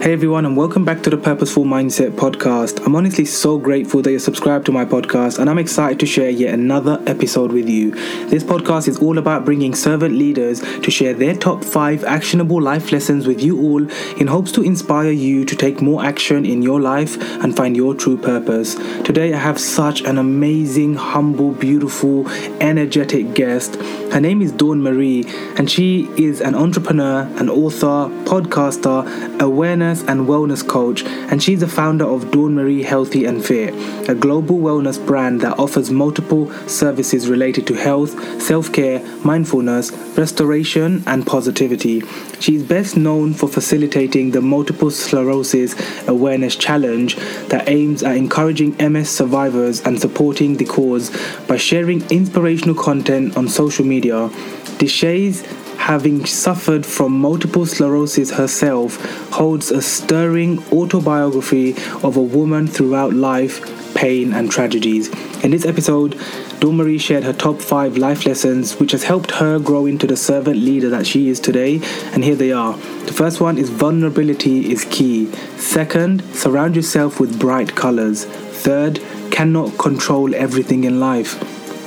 Hey everyone, and welcome back to the Purposeful Mindset podcast. I'm honestly so grateful that you're subscribed to my podcast, and I'm excited to share yet another episode with you. This podcast is all about bringing servant leaders to share their top five actionable life lessons with you all in hopes to inspire you to take more action in your life and find your true purpose. Today, I have such an amazing, humble, beautiful, energetic guest. Her name is Dawn Marie, and she is an entrepreneur, an author, podcaster, awareness and wellness coach, and she's the founder of Dawn Marie Healthy and Fit, a global wellness brand that offers multiple services related to health, self care, mindfulness, restoration, and positivity. She is best known for facilitating the Multiple Sclerosis Awareness Challenge that aims at encouraging MS survivors and supporting the cause by sharing inspirational content on social media. Deshaies having suffered from multiple sclerosis herself, holds a stirring autobiography of a woman throughout life, pain, and tragedies. In this episode, Marie shared her top five life lessons, which has helped her grow into the servant leader that she is today. And here they are. The first one is vulnerability is key. Second, surround yourself with bright colors. Third, cannot control everything in life.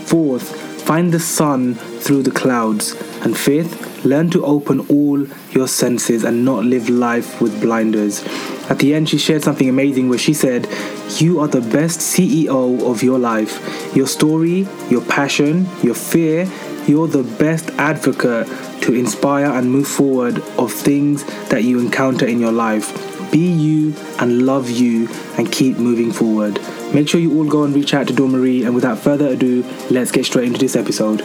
Fourth, find the sun through the clouds. And fifth, learn to open all your senses and not live life with blinders. At the end, she shared something amazing where she said, You are the best CEO of your life. Your story, your passion, your fear, you're the best advocate to inspire and move forward of things that you encounter in your life. Be you and love you and keep moving forward. Make sure you all go and reach out to Dawn Marie. And without further ado, let's get straight into this episode.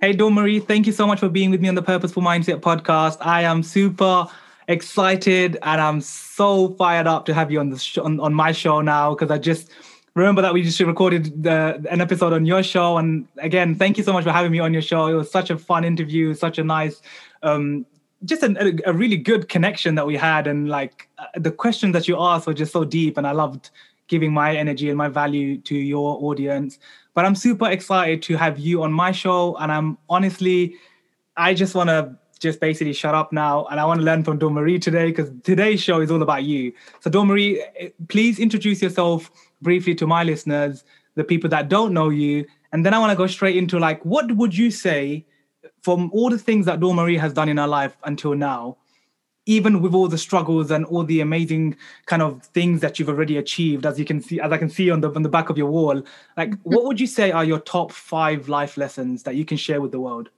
Hey, Dawn Marie, thank you so much for being with me on the Purposeful Mindset podcast. I am super excited and I'm so fired up to have you on the sh- on, on my show now because I just remember that we just recorded the, an episode on your show. And again, thank you so much for having me on your show. It was such a fun interview, such a nice, um, just a, a really good connection that we had. And like uh, the questions that you asked were just so deep. And I loved giving my energy and my value to your audience. But I'm super excited to have you on my show. And I'm honestly, I just want to just basically shut up now. And I want to learn from Dawn Marie today because today's show is all about you. So, Dawn Marie, eh, please introduce yourself briefly to my listeners, the people that don't know you. And then I want to go straight into like, what would you say from all the things that Dawn Marie has done in her life until now? even with all the struggles and all the amazing kind of things that you've already achieved as you can see as i can see on the on the back of your wall like what would you say are your top five life lessons that you can share with the world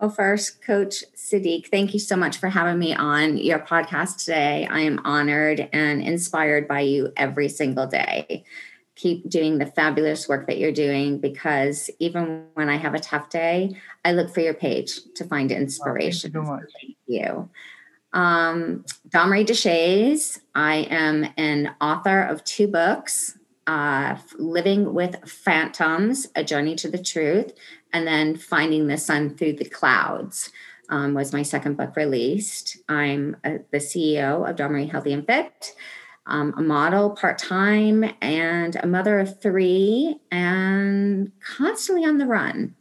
well first coach sadiq thank you so much for having me on your podcast today i am honored and inspired by you every single day keep doing the fabulous work that you're doing because even when i have a tough day i look for your page to find inspiration oh, thank you, so thank you um, Deshaies. I am an author of two books uh, Living with Phantoms, A Journey to the Truth, and then Finding the Sun Through the Clouds. Um, was my second book released. I'm a, the CEO of Marie Healthy and Fit, um, a model part time, and a mother of three, and constantly on the run.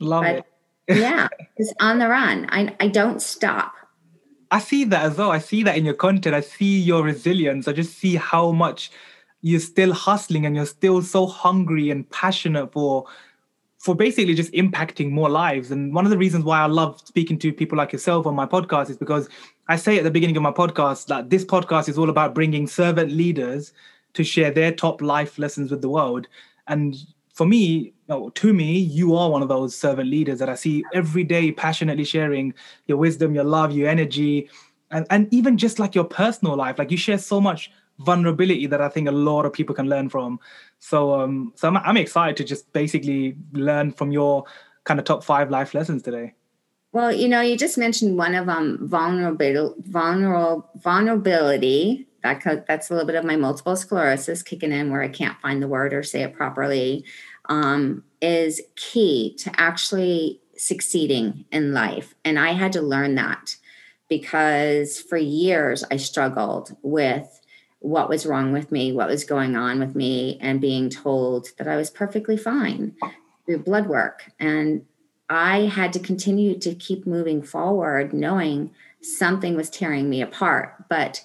Love but, it yeah, it's on the run. I, I don't stop. I see that as well. I see that in your content. I see your resilience. I just see how much you're still hustling and you're still so hungry and passionate for for basically just impacting more lives. And one of the reasons why I love speaking to people like yourself on my podcast is because I say at the beginning of my podcast that this podcast is all about bringing servant leaders to share their top life lessons with the world. And for me, to me, you are one of those servant leaders that I see every day passionately sharing your wisdom, your love, your energy, and, and even just like your personal life. Like you share so much vulnerability that I think a lot of people can learn from. So, um, so I'm, I'm excited to just basically learn from your kind of top five life lessons today. Well, you know, you just mentioned one of them, vulnerability, vulnerable, vulnerability. That that's a little bit of my multiple sclerosis kicking in, where I can't find the word or say it properly um, is key to actually succeeding in life. And I had to learn that because for years I struggled with what was wrong with me, what was going on with me, and being told that I was perfectly fine through blood work. And I had to continue to keep moving forward, knowing something was tearing me apart, but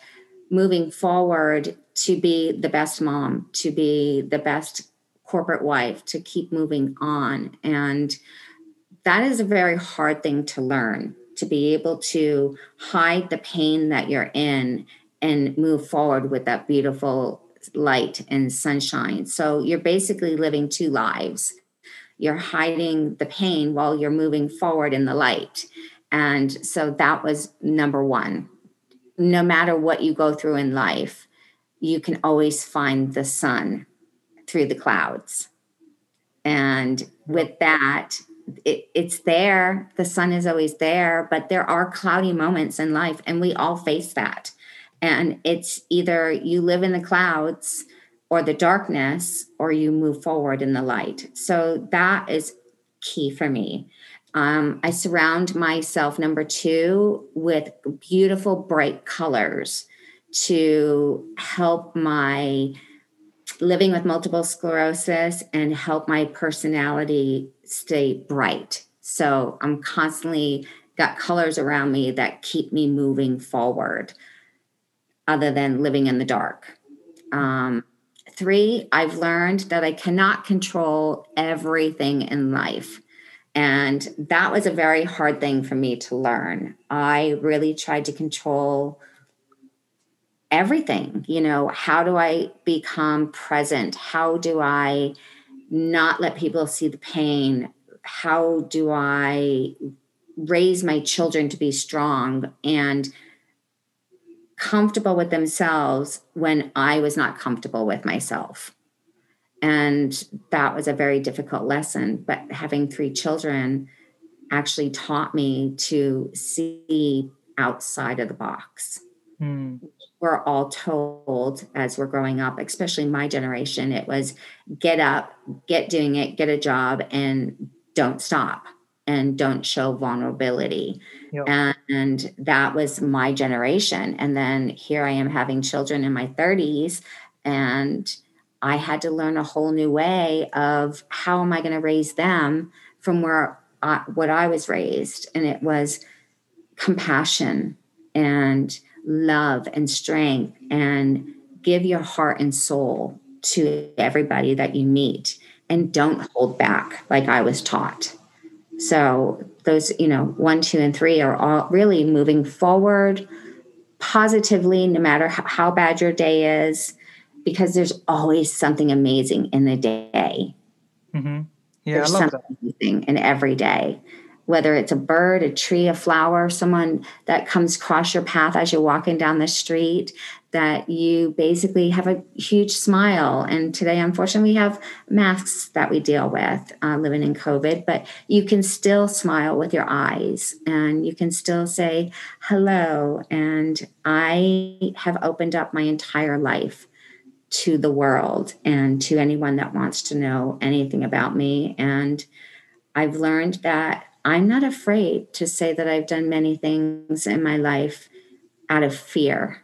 moving forward to be the best mom, to be the best corporate wife, to keep moving on. And that is a very hard thing to learn to be able to hide the pain that you're in and move forward with that beautiful light and sunshine. So you're basically living two lives. You're hiding the pain while you're moving forward in the light. And so that was number one. No matter what you go through in life, you can always find the sun through the clouds. And with that, it, it's there. The sun is always there, but there are cloudy moments in life, and we all face that. And it's either you live in the clouds or the darkness, or you move forward in the light. So that is key for me. Um, I surround myself, number two, with beautiful, bright colors to help my living with multiple sclerosis and help my personality stay bright. So I'm constantly got colors around me that keep me moving forward, other than living in the dark. Um, three, I've learned that I cannot control everything in life. And that was a very hard thing for me to learn. I really tried to control everything. You know, how do I become present? How do I not let people see the pain? How do I raise my children to be strong and comfortable with themselves when I was not comfortable with myself? And that was a very difficult lesson. But having three children actually taught me to see outside of the box. Mm we're all told as we're growing up, especially my generation, it was get up, get doing it, get a job, and don't stop and don't show vulnerability. Yep. And that was my generation. And then here I am having children in my 30s, and I had to learn a whole new way of how am I going to raise them from where I, what I was raised. And it was compassion and love and strength and give your heart and soul to everybody that you meet and don't hold back like I was taught. So those, you know, one, two, and three are all really moving forward positively, no matter how, bad your day is, because there's always something amazing in the day. Mm-hmm. Yeah, there's something that. amazing in every day whether it's a bird, a tree, a flower, someone that comes across your path as you're walking down the street, that you basically have a huge smile. And today, unfortunately, we have masks that we deal with uh, living in COVID, but you can still smile with your eyes and you can still say hello. And I have opened up my entire life to the world and to anyone that wants to know anything about me. And I've learned that I'm not afraid to say that I've done many things in my life out of fear.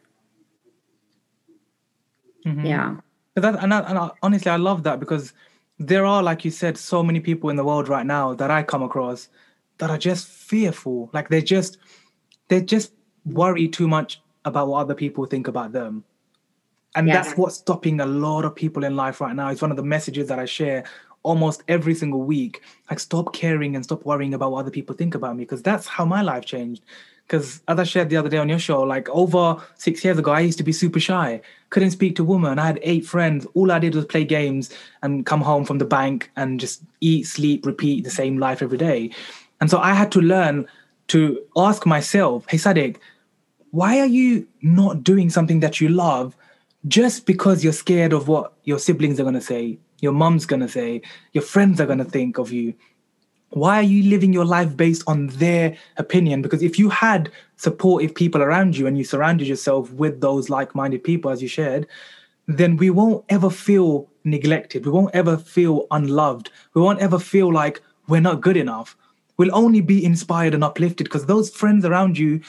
Mm-hmm. Yeah. That, and, I, and I, honestly, I love that because there are, like you said, so many people in the world right now that I come across that are just fearful. Like they're just, they just worry too much about what other people think about them. And yeah. that's what's stopping a lot of people in life right now. It's one of the messages that I share almost every single week like stop caring and stop worrying about what other people think about me because that's how my life changed because as i shared the other day on your show like over six years ago i used to be super shy. Couldn't speak to women. I had eight friends. All i did was play games and come home from the bank and just eat sleep repeat the same life every day. And so i had to learn to ask myself hey sadiq why are you not doing something that you love just because you're scared of what your siblings are going to say your mom's going to say, your friends are going to think of you. Why are you living your life based on their opinion? Because if you had supportive people around you and you surrounded yourself with those like minded people, as you shared, then we won't ever feel neglected. We won't ever feel unloved. We won't ever feel like we're not good enough. We'll only be inspired and uplifted because those friends around you,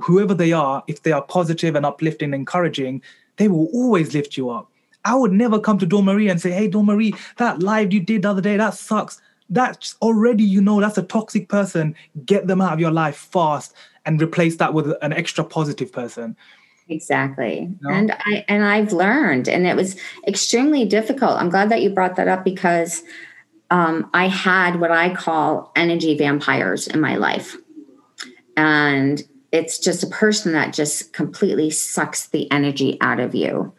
whoever they are, if they are positive and uplifting and encouraging, they will always lift you up. I would never come to Dawn Marie and say, hey, Dawn Marie, that live you did the other day, that sucks. That's already you know that's a toxic person. Get them out of your life fast and replace that with an extra positive person. Exactly. You know? and i and i've learned and it was extremely difficult. I'm glad that you brought that up because um, i had what i call energy vampires in my life. And it's just a person that just completely sucks the energy out of you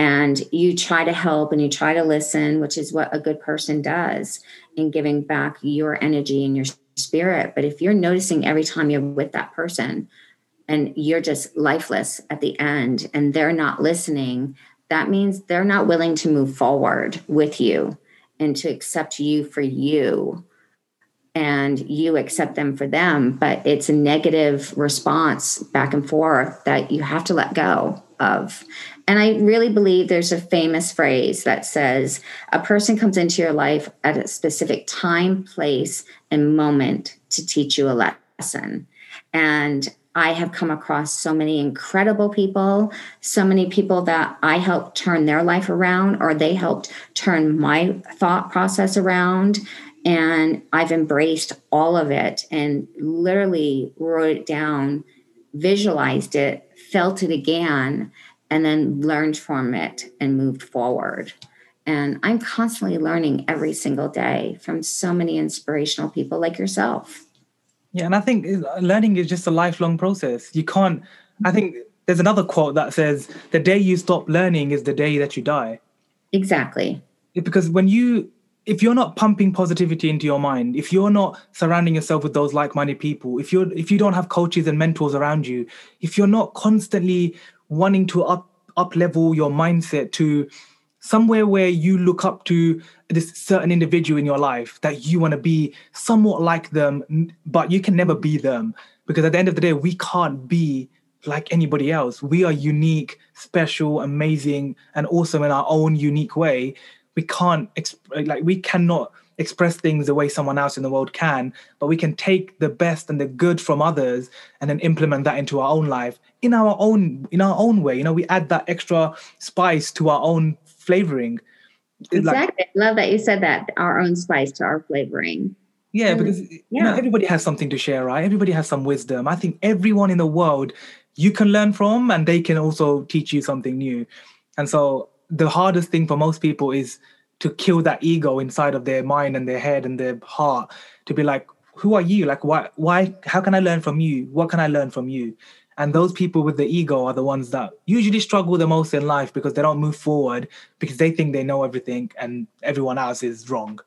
and you try to help and you try to listen which is what a good person does in giving back your energy and your spirit. But if you're noticing every time you're with that person and you're just lifeless at the end and they're not listening that means they're not willing to move forward with you and to accept you for you and you accept them for them. But it's a negative response back and forth that you have to let go of and I really believe there's a famous phrase that says a person comes into your life at a specific time, place, and moment to teach you a lesson. And I have come across so many incredible people, so many people that I helped turn their life around, or they helped turn my thought process around. And I've embraced all of it and literally wrote it down, visualized it, felt it again and then learned from it and moved forward. And I'm constantly learning every single day from so many inspirational people like yourself. Yeah, and I think uh, learning is just a lifelong process. You can't, I mm-hmm. think there's another quote that says, the day you stop learning is the day that you die. Exactly. Because when you, if you're not pumping positivity into your mind, if you're not surrounding yourself with those like-minded people, if you're if you don't have coaches and mentors around you, if you're not constantly wanting to up up level your mindset to somewhere where you look up to this certain individual in your life that you want to be somewhat like them but you can never be them. Because at the end of the day we can't be like anybody else. We are unique special amazing and awesome in our own unique way we can't exp- like we cannot express things the way someone else in the world can but we can take the best and the good from others and then implement that into our own life in our own in our own way. You know we add that extra spice to our own flavoring. Exactly. Like, love that you said that our own spice to our flavoring. Yeah mm. because yeah. you know everybody has something to share right? Everybody has some wisdom. I think everyone in the world you can learn from and they can also teach you something new. And so the hardest thing for most people is to kill that ego inside of their mind and their head and their heart to be like who are you like why why how can i learn from you what can i learn from you and those people with the ego are the ones that usually struggle the most in life because they don't move forward because they think they know everything and everyone else is wrong.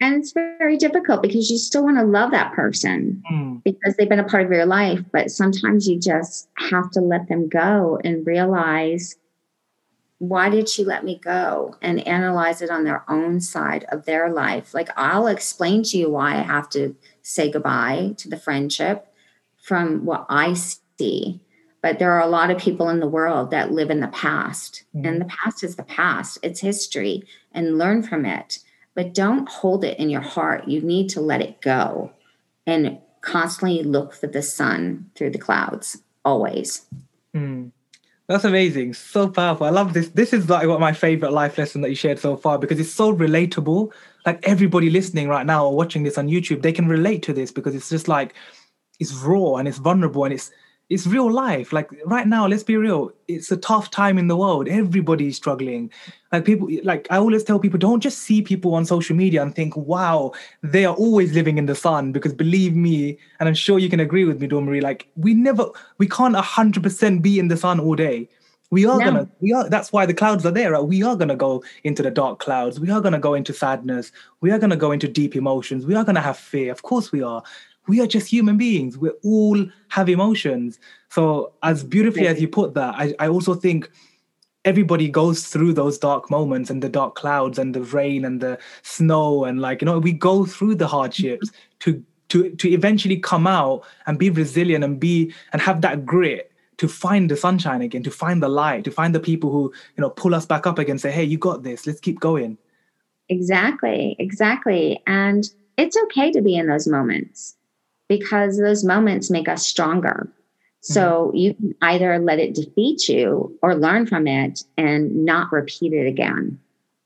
And it's very difficult because you still want to love that person mm. because they've been a part of your life. But sometimes you just have to let them go and realize why did she let me go and analyze it on their own side of their life. Like I'll explain to you why I have to say goodbye to the friendship from what I see. But there are a lot of people in the world that live in the past, mm-hmm. and the past is the past, it's history, and learn from it. But don't hold it in your heart. You need to let it go and constantly look for the sun through the clouds, always. Mm. That's amazing. So powerful. I love this. This is like what my favorite life lesson that you shared so far because it's so relatable. Like everybody listening right now or watching this on YouTube, they can relate to this because it's just like it's raw and it's vulnerable and it's it's real life. Like right now, let's be real. It's a tough time in the world. Everybody's struggling. Like people, like I always tell people, don't just see people on social media and think, wow, they are always living in the sun. Because believe me, and I'm sure you can agree with me, Marie, like we never, we can't hundred percent be in the sun all day. We are no. gonna, we are. That's why the clouds are there. Right? We are gonna go into the dark clouds. We are gonna go into sadness. We are gonna go into deep emotions. We are gonna have fear. Of course, we are we are just human beings. We all have emotions. So, as beautifully as you put that, I, I also think everybody goes through those dark moments and the dark clouds and the rain and the snow and like you know we go through the hardships to to to eventually come out and be resilient and be and have that grit to find the sunshine again to find the light to find the people who you know pull us back up again say hey you got this. Let's keep going. Exactly. Exactly. And it's okay to be in those moments because those moments make us stronger. So mm-hmm. you can either let it defeat you or learn from it and not repeat it again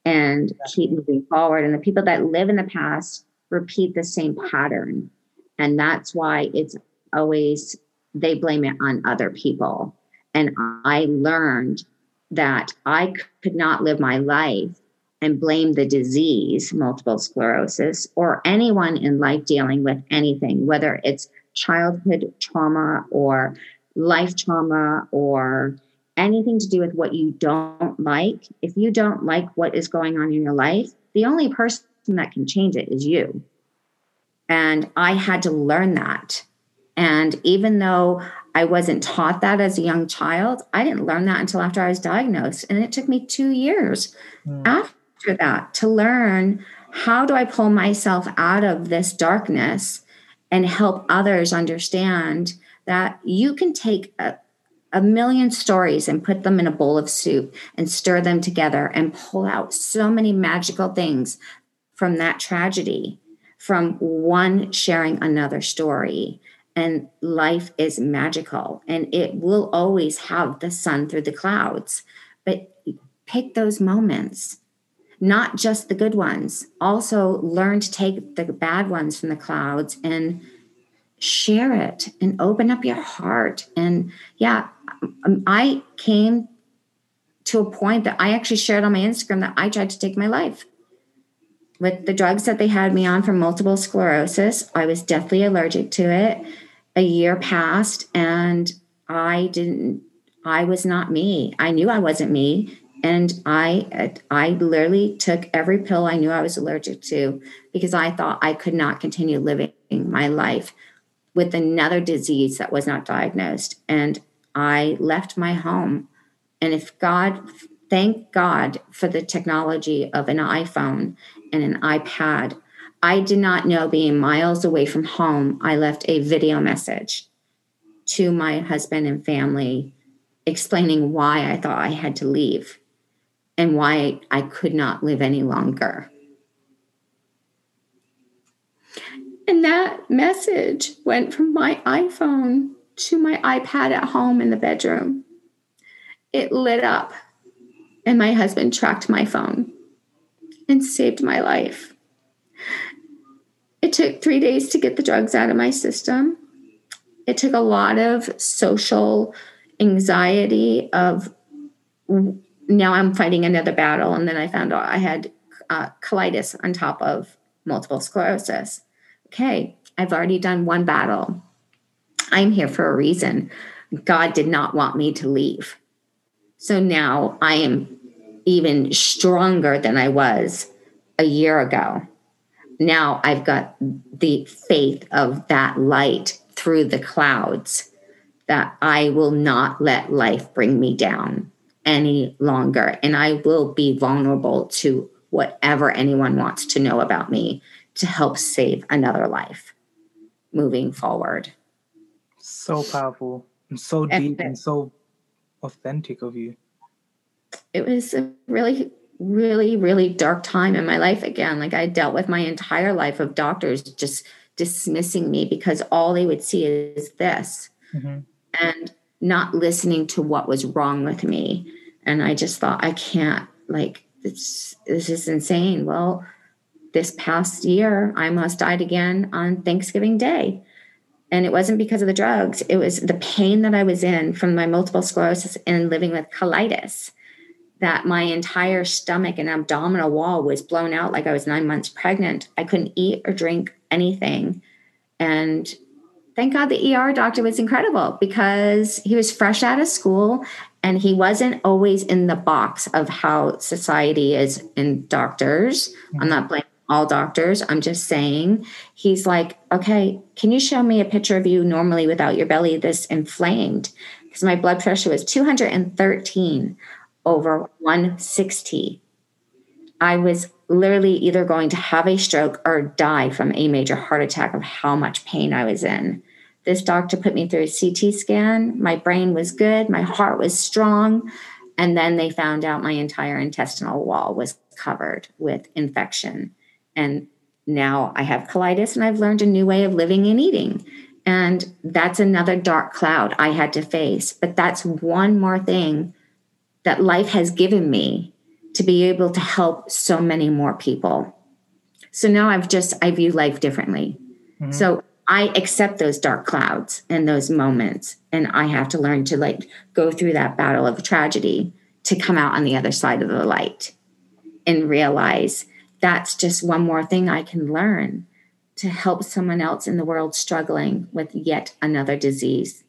and keep moving forward. And the people that live in the past repeat the same pattern. And that's why it's always, they blame it on other people. And I learned that I could not live my life and blame the disease, multiple sclerosis, or anyone in life dealing with anything, whether it's childhood trauma or life trauma or anything to do with what you don't like. If you don't like what is going on in your life, the only person that can change it is you. And I had to learn that. And even though I wasn't taught that as a young child, I didn't learn that until after I was diagnosed. And it took me two years mm. after that to learn how do I pull myself out of this darkness and help others understand that you can take a, a million stories and put them in a bowl of soup and stir them together and pull out so many magical things from that tragedy from one sharing another story. And life is magical and it will always have the sun through the clouds. But pick those moments, not just the good ones. Also, learn to take the bad ones from the clouds and share it and open up your heart. And yeah, um, I came to a point that I actually shared on my Instagram that I tried to take my life with the drugs that they had me on for multiple sclerosis, I was deathly allergic to it. A year passed and I didn't I was not me. I knew I wasn't me and I I literally took every pill I knew I was allergic to because I thought I could not continue living my life with another disease that was not diagnosed. And I left my home. And if God thank God for the technology of an iPhone and an iPad. I did not know being miles away from home, I left a video message to my husband and family explaining why I thought I had to leave and why I could not live any longer. And that message went from my iPhone to my iPad at home in the bedroom. It lit up, and my husband tracked my phone and saved my life. It took three days to get the drugs out of my system. It took a lot of social anxiety of now I'm fighting another battle. And then I found out I had uh, colitis on top of multiple sclerosis. Okay, I've already done one battle. I'm here for a reason. God did not want me to leave. So now I am even stronger than I was a year ago. Now I've got the faith of that light through the clouds that I will not let life bring me down any longer. And I will be vulnerable to whatever anyone wants to know about me to help save another life moving forward. So powerful and so deep and so authentic of you it was a really really really dark time in my life again like i dealt with my entire life of doctors just dismissing me because all they would see is this mm-hmm. and not listening to what was wrong with me and i just thought i can't like this this is insane well this past year i almost died again on thanksgiving day and it wasn't because of the drugs it was the pain that i was in from my multiple sclerosis and living with colitis that my entire stomach and abdominal wall was blown out like I was nine months pregnant. I couldn't eat or drink anything. And thank God the ER doctor was incredible because he was fresh out of school and he wasn't always in the box of how society is in doctors. Mm-hmm. I'm not blaming all doctors. I'm just saying, he's like, okay, can you show me a picture of you normally without your belly this inflamed? Because my blood pressure was 213 over 160, I was literally either going to have a stroke or die from a major heart attack of how much pain I was in. This doctor put me through a CT scan. My brain was good, my heart was strong. And then they found out my entire intestinal wall was covered with infection. And now I have colitis and I've learned a new way of living and eating. And that's another dark cloud I had to face. But that's one more thing that life has given me to be able to help so many more people. So now I've just, I view life differently. Mm-hmm. So I accept those dark clouds and those moments. And I have to learn to like go through that battle of tragedy to come out on the other side of the light and realize that's just one more thing I can learn to help someone else in the world struggling with yet another disease.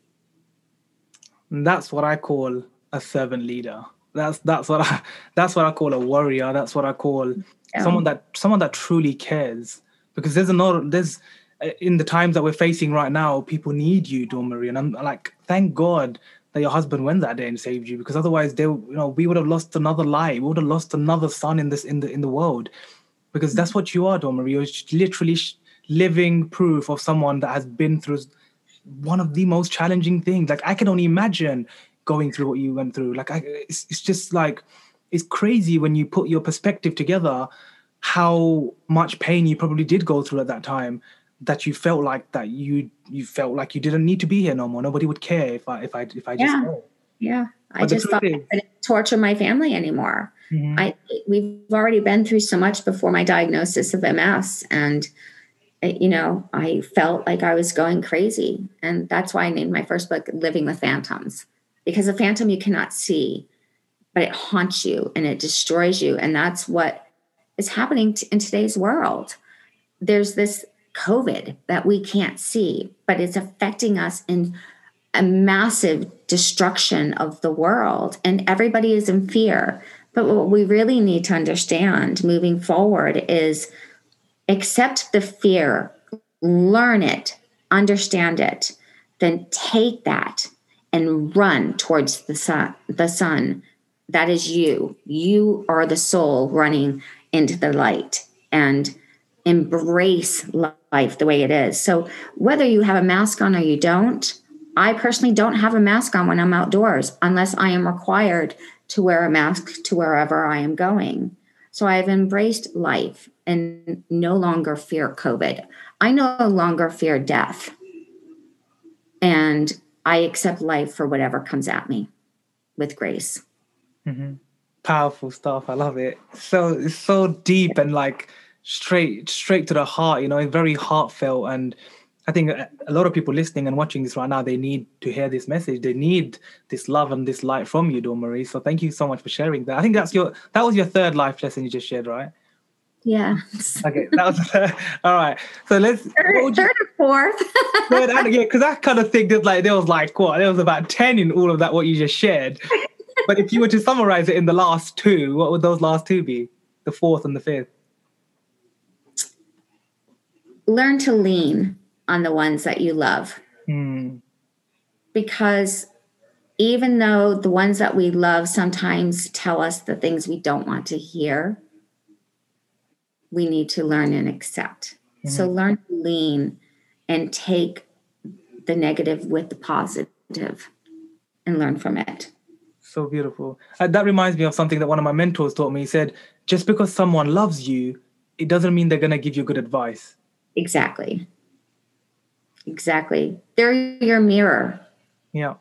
And that's what I call a servant leader. That's that's what I that's what I call a warrior. That's what I call someone that someone that truly cares. Because there's another there's Uh, in the times that we're facing right now, people need you, Dawn Marie. And I'm like, thank God that your husband went that day and saved you, because otherwise, they, you know, we would have lost another life. We would have lost another sun in this in the in the world, because that's what you are, Dawn Marie. You're literally living proof of someone that has been through one of the most challenging things. Like I can only imagine going through what you went through. Like I, it's, it's just like it's crazy when you put your perspective together how much pain you probably did go through at that time that you felt like that you you felt like you didn't need to be here no more. Nobody would care if I if I if I just yeah. Yeah. But I just thought is, I couldn't torture my family anymore. Mm-hmm. I we've already been through so much before my diagnosis of MS and you know, I felt like I was going crazy. And that's why I named my first book Living with Phantoms. Because a phantom you cannot see, but it haunts you and it destroys you. And that's what is happening in today's world. There's this COVID that we can't see, but it's affecting us in a massive destruction of the world. And everybody is in fear. But what we really need to understand moving forward is accept the fear, learn it, understand it, then take that and run towards the sun, the sun. That is you. You are the soul running into the light. And embrace life the way it is. So, whether you have a mask on or you don't, I personally don't have a mask on when I'm outdoors unless I am required to wear a mask to wherever I am going. So, I've embraced life and no longer fear COVID. I no longer fear death. And I accept life for whatever comes at me with grace. Mm-hmm. Powerful stuff. I love it. So it's so deep and like straight straight to the heart you know very heartfelt and i think a lot of people listening and watching this right now they need to hear this message they need this love and this light from you dawn marie so thank you so much for sharing that i think that's your that was your third life lesson you just shared right yeah. Okay, that was all right. So let's third, third or fourth. third, yeah, because that kind of thing did like there was like what there was about ten in all of that what you just shared. but if you were to summarize it in the last two, what would those last two be? The fourth and the fifth learn to lean on the ones that you love. Mm. Because even though the ones that we love sometimes tell us the things we don't want to hear, we need to learn and accept. Mm-hmm. So learn to lean and take the negative with the positive and learn from it. So beautiful. Uh, that reminds me of something that one of my mentors taught me. He said, just because someone loves you, it doesn't mean they're going to give you good advice. Exactly. Exactly. They're your mirror. Yeah.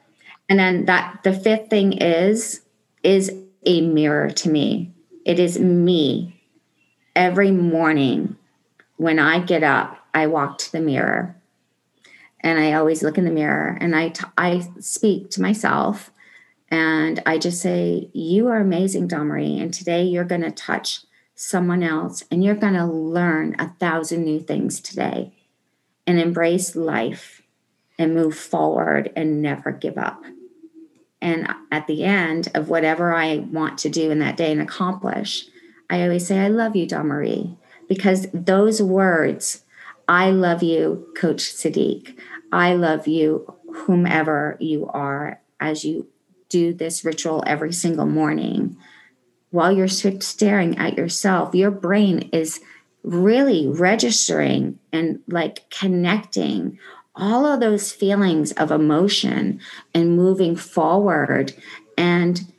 And then that the fifth thing is is a mirror to me. It is me. Every morning when I get up, I walk to the mirror. And I always look in the mirror and I, t- I speak to myself and I just say, You are amazing, Dawn Marie. And today you're going to touch someone else, and you're going to learn a thousand new things today. And embrace life and move forward and never give up. And at the end of whatever I want to do in that day and accomplish, I always say, I love you, Dawn Marie, because those words, I love you, Coach Sadiq, I love you, whomever you are, as you do this ritual every single morning while you're staring at yourself, your brain is really registering and like connecting all of those feelings of emotion and moving forward and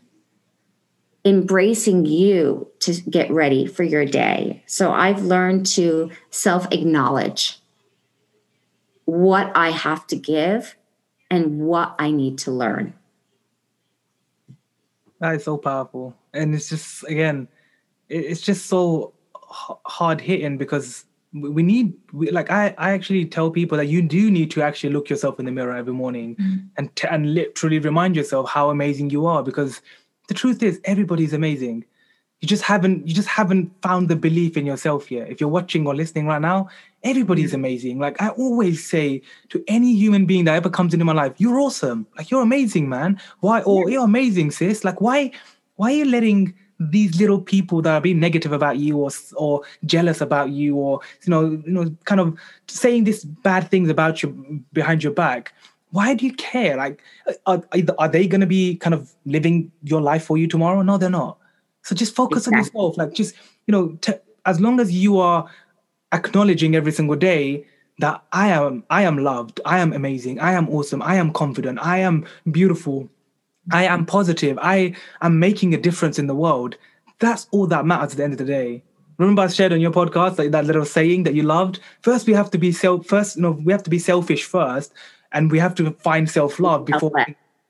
embracing you to get ready for your day. So I've learned to self acknowledge what I have to give and what I need to learn. That is so powerful. And it's just, again, it's just so hard hitting because we need we, like I, I actually tell people that you do need to actually look yourself in the mirror every morning mm-hmm. and t- and literally remind yourself how amazing you are because the truth is everybody's amazing you just haven't you just haven't found the belief in yourself yet. If you're watching or listening right now everybody's amazing. Like i always say to any human being that ever comes into my life you're awesome. Like you're amazing man. Why or you're amazing sis. Like why why are you letting these little people that are being negative about you or or jealous about you or you know you know kind of saying these bad things about you behind your back why do you care? Like uh, are, are they going to be kind of living your life for you tomorrow? No they're not so just focus exactly. on yourself like just you know t- as long as you are acknowledging every single day that i am i am loved i am amazing i am awesome i am confident i am beautiful I am positive. I am making a difference in the world. That's all that matters at the end of the day. Remember, I shared on your podcast like that little saying that you loved. First, we have to be self. First, you know, we have to be selfish first, and we have to find self love before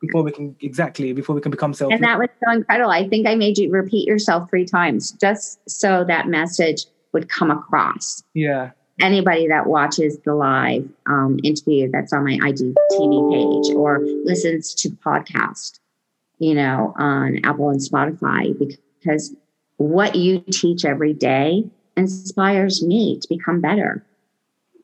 before we can exactly before we can become self. And that was so incredible. I think I made you repeat yourself three times just so that message would come across. Yeah anybody that watches the live um, interview that's on my IGTV page or listens to the podcast, you know, on Apple and Spotify, because what you teach every day inspires me to become better.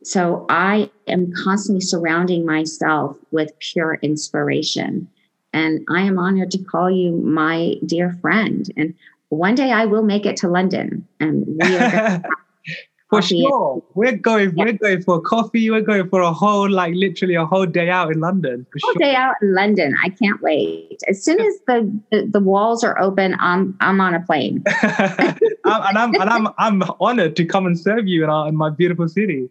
So I am constantly surrounding myself with pure inspiration. And I am honored to call you my dear friend. And one day I will make it to London and we are for sure. We're going, yeah. we're going for coffee. We're going for a whole, like literally a whole day out in London. For whole sure. day out in London. I can't wait. As soon as the, the, the walls are open, I'm I'm on a plane. and I'm and I'm I'm honored to come and serve you in, our, in my beautiful city.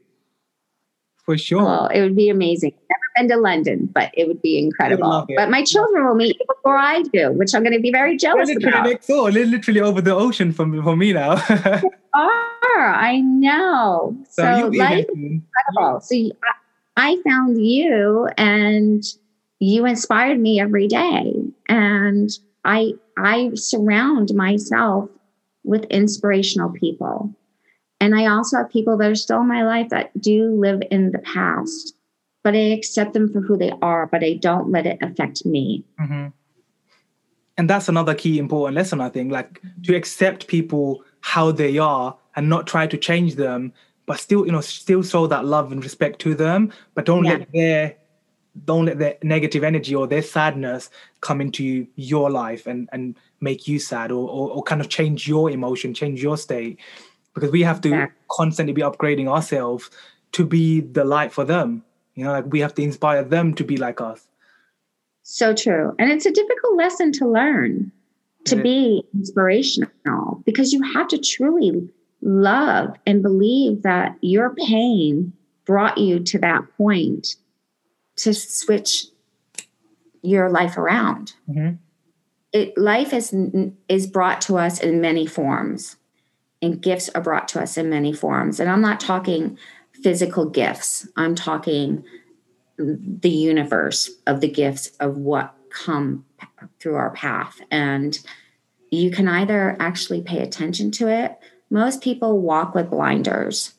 For sure. Well, it would be amazing. Never been to London, but it would be incredible. But my children will meet you before I do, which I'm going to be very jealous literally about. Next door, literally over the ocean from for me now. are. I know. So, so life is incredible. So I found you and you inspired me every day. And I I surround myself with inspirational people. And I also have people that are still in my life that do live in the past, but I accept them for who they are, but I don't let it affect me. Mm-hmm. And that's another key important lesson, I think, like to accept people how they are and not try to change them, but still, you know, still show that love and respect to them, but don't yeah. let their don't let their negative energy or their sadness come into your life and and make you sad or or, or kind of change your emotion, change your state. Because we have to yeah. constantly be upgrading ourselves to be the light for them. You know, like we have to inspire them to be like us. So true. And it's a difficult lesson to learn to be inspirational because you have to truly love and believe that your pain brought you to that point to switch your life around. Mm-hmm. It, life is is brought to us in many forms, and gifts are brought to us in many forms. And I'm not talking physical gifts. I'm talking the universe of the gifts of what come through our path. And you can either actually pay attention to it. Most people walk with blinders,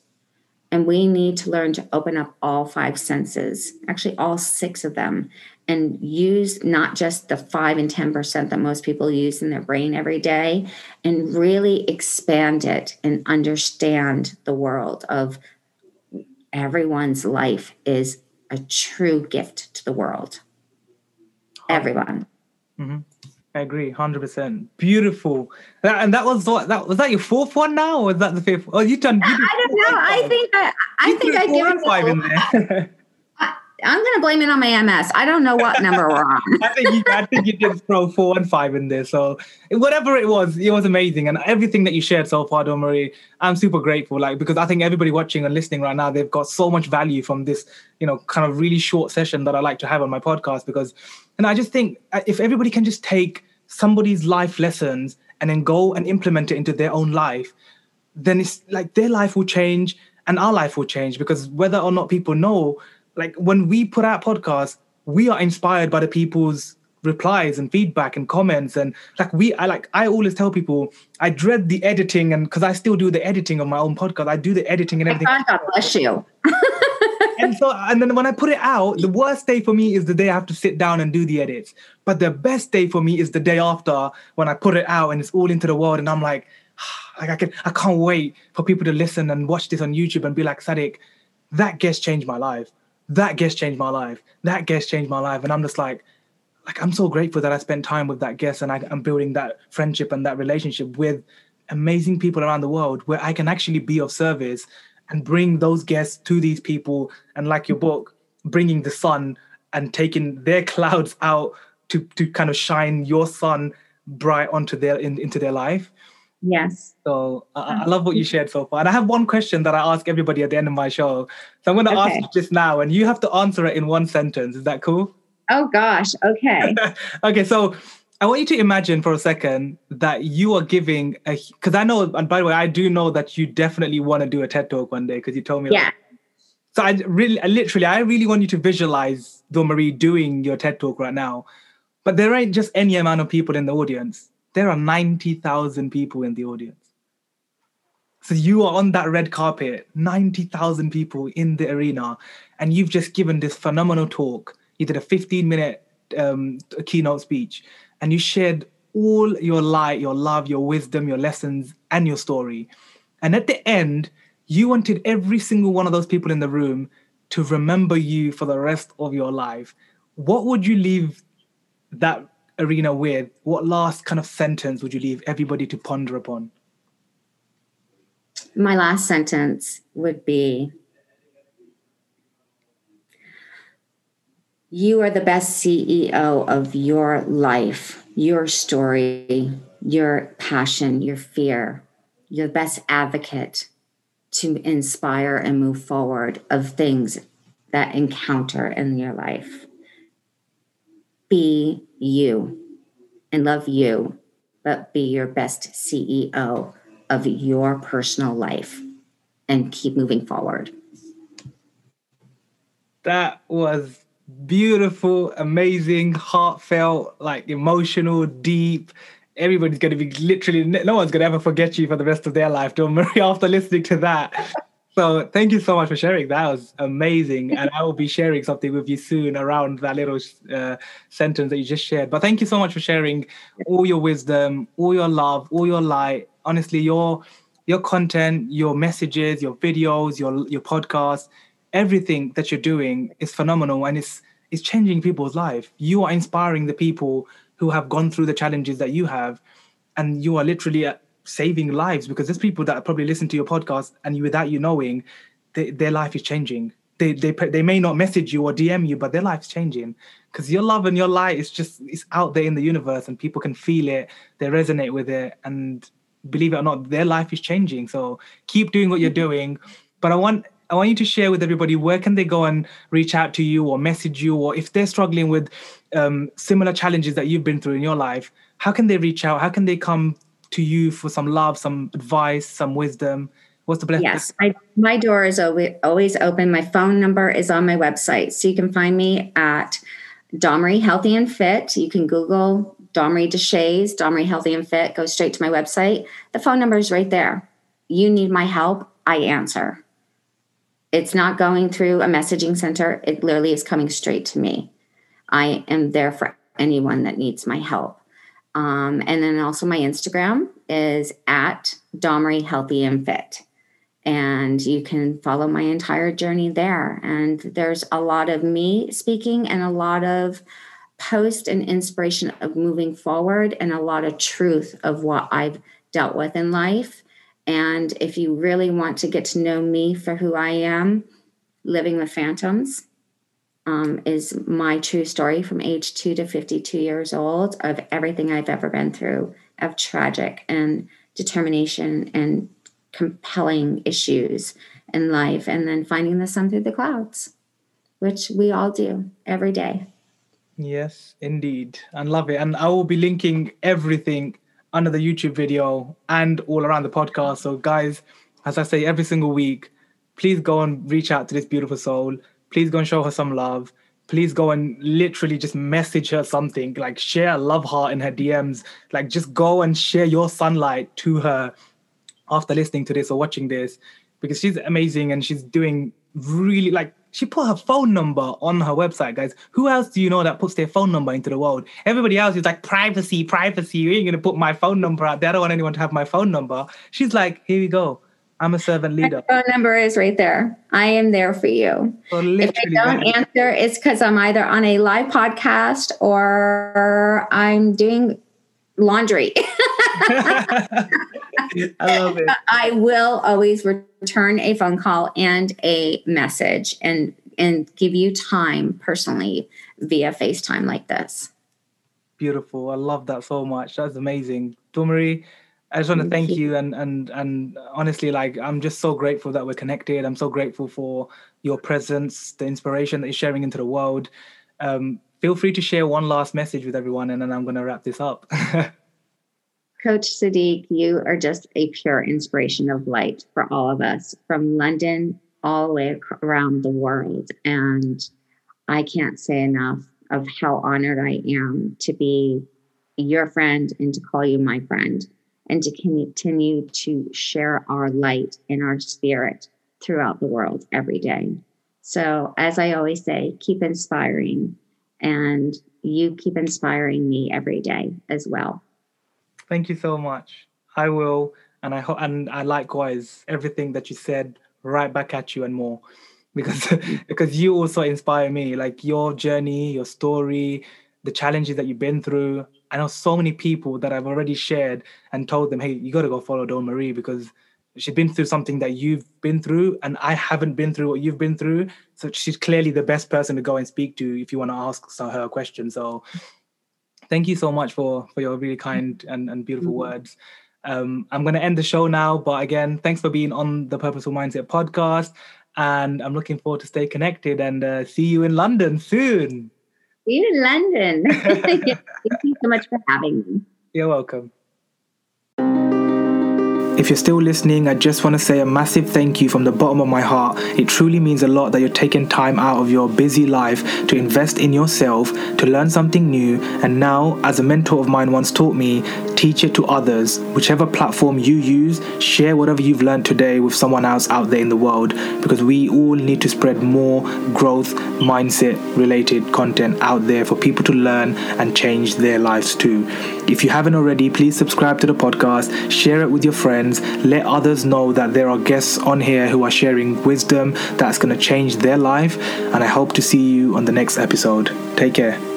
and we need to learn to open up all five senses, actually, all six of them, and use not just the five and 10% that most people use in their brain every day, and really expand it and understand the world of everyone's life is a true gift to the world. Everyone. Mm-hmm. I agree, hundred percent. Beautiful. That, and that was what that was that your fourth one now, or was that the fifth? Oh, you done. You I don't know. I think I, I think I give five in there. I'm going to blame it on my MS. I don't know what number we're on. I think you, I think you did throw four and five in there. So whatever it was, it was amazing, and everything that you shared so far, Dawn Marie, I'm super grateful. Like because I think everybody watching and listening right now, they've got so much value from this, you know, kind of really short session that I like to have on my podcast. Because, and I just think uh, if everybody can just take somebody's life lessons and then go and implement it into their own life, then it's like their life will change and our life will change because whether or not people know like when we put out podcasts, we are inspired by the people's replies and feedback and comments and like we I like I always tell people I dread the editing and because I still do the editing of my own podcast. I do the editing and everything. God bless you. and so and then when I put it out, the worst day for me is the day I have to sit down and do the edits. But the best day for me is the day after when I put it out and it's all into the world and I'm like, like I can I can't wait for people to listen and watch this on YouTube and be like, Sadiq, that guest changed my life. That guest changed my life. That guest changed my life. And I'm just like, like I'm so grateful that I spent time with that guest and I, I'm building that friendship and that relationship with amazing people around the world where I can actually be of service and bring those guests to these people and like your book bringing the sun and taking their clouds out to to kind of shine your sun bright onto their in, into their life yes. So I, I, uh-huh. love what you shared so far. And i have one question that i ask everybody at the end of my show. So i'm going to okay. ask you just now and you have to answer it in one sentence. Is that cool? Oh gosh. Okay. Okay so I want you to imagine for a second that you are giving a because I know, and by the way, I do know that you definitely want to do a TED talk one day because you told me. Yeah. Like, so I really, I literally, I really want you to visualize Dawn Marie doing your TED talk right now, but there ain't just any amount of people in the audience. There are ninety thousand people in the audience. So you are on that red carpet, ninety thousand people in the arena, and you've just given this phenomenal talk. You did a fifteen-minute um, keynote speech and you shared all your light, your love, your wisdom, your lessons, and your story. And at the end, you wanted every single one of those people in the room to remember you for the rest of your life. What would you leave that arena with? What last kind of sentence would you leave everybody to ponder upon? My last sentence would be You are the best CEO of your life, your story, your passion, your fear. You're the best advocate to inspire and move forward of things that encounter in your life. Be you and love you, but be your best CEO of your personal life and keep moving forward. That was beautiful, amazing, heartfelt, like emotional, deep. Everybody's going to be literally, no one's going to ever forget you for the rest of their life, Dawn Marie, after listening to that. So thank you so much for sharing. That was amazing. And I will be sharing something with you soon around that little uh, sentence that you just shared. But thank you so much for sharing all your wisdom, all your love, all your light. Honestly, your your content, your messages, your videos, your your podcast, everything that you're doing is phenomenal and it's it's changing people's life. You are inspiring the people who have gone through the challenges that you have, and you are literally uh, saving lives because there's people that probably listen to your podcast and you, without you knowing, they, their life is changing. They, they they may not message you or DM you, but their life's changing because your love and your light is just it's out there in the universe and people can feel it. They resonate with it, and believe it or not, their life is changing. So keep doing what you're doing. But I want I want you to share with everybody where can they go and reach out to you or message you, or if they're struggling with um, similar challenges that you've been through in your life, how can they reach out? How can they come to you for some love, some advice, some wisdom? What's the best? Yes, I, my door is always open. My phone number is on my website, so you can find me at Marie Healthy and Fit. You can Google Deshaies, Dawn Marie Healthy and Fit. Go straight to my website. The phone number is right there. You need my help. I answer. It's not going through a messaging center. It literally is coming straight to me. I am there for anyone that needs my help. Um, and then also my Instagram is at Marie Healthy and Fit. And you can follow my entire journey there. And there's a lot of me speaking and a lot of post and inspiration of moving forward and a lot of truth of what I've dealt with in life and if you really want to get to know me for who I am, Living with Phantoms um, is my true story from age two to 52 years old of everything I've ever been through, of tragic and determination and compelling issues in life, and then finding the sun through the clouds, which we all do every day. Yes, indeed. I love it. And I will be linking everything under the YouTube video and all around the podcast. So, guys, as I say every single week, please go and reach out to this beautiful soul. Please go and show her some love. please go and literally just message her something, like share a love heart in her DMs, like just go and share your sunlight to her after listening to this or watching this because she's amazing and she's doing really like she put her phone number on her website, guys. Who else do you know that puts their phone number into the world? Everybody else is like privacy, privacy. You ain't gonna put my phone number out there. I don't want anyone to have my phone number. She's like, here we go. I'm a servant leader. My phone number is right there. I am there for you. So if I don't answer, it's because I'm either on a live podcast or I'm doing laundry. I love it. I will always return a phone call and a message and and give you time personally via FaceTime like this. Beautiful. I love that so much. That's amazing. Marie, I just want to thank you and and and honestly, like I'm just so grateful that we're connected. I'm so grateful for your presence, the inspiration that you're sharing into the world. Um, feel free to share one last message with everyone, and then I'm going to wrap this up. Coach Sadiq, you are just a pure inspiration of light for all of us from London all the way around the world. And I can't say enough of how honored I am to be your friend and to call you my friend and to continue to share our light and our spirit throughout the world every day. So, as I always say, keep inspiring, and you keep inspiring me every day as well. Thank you so much. I will, and I hope, and I likewise everything that you said right back at you and more, because because you also inspire me. Like your journey, your story, the challenges that you've been through. I know so many people that I've already shared and told them, hey, you got to go follow Dawn Marie because she's been through something that you've been through, and I haven't been through what you've been through. So she's clearly the best person to go and speak to if you want to ask her a question. So thank you so much for for your really kind and, and beautiful mm-hmm. words. Um, I'm going to end the show now, but again, thanks for being on the Purposeful Mindset podcast, and I'm looking forward to stay connected and uh, see you in London soon. See you in London. Thank you so much for having me. You're welcome. If you're still listening, I just want to say a massive thank you from the bottom of my heart. It truly means a lot that you're taking time out of your busy life to invest in yourself, to learn something new, and now, as a mentor of mine once taught me, teach it to others. Whichever platform you use, share whatever you've learned today with someone else out there in the world because we all need to spread more growth mindset related content out there for people to learn and change their lives too. If you haven't already, please subscribe to the podcast, share it with your friends, let others know that there are guests on here who are sharing wisdom that's going to change their life. And I hope to see you on the next episode. Take care.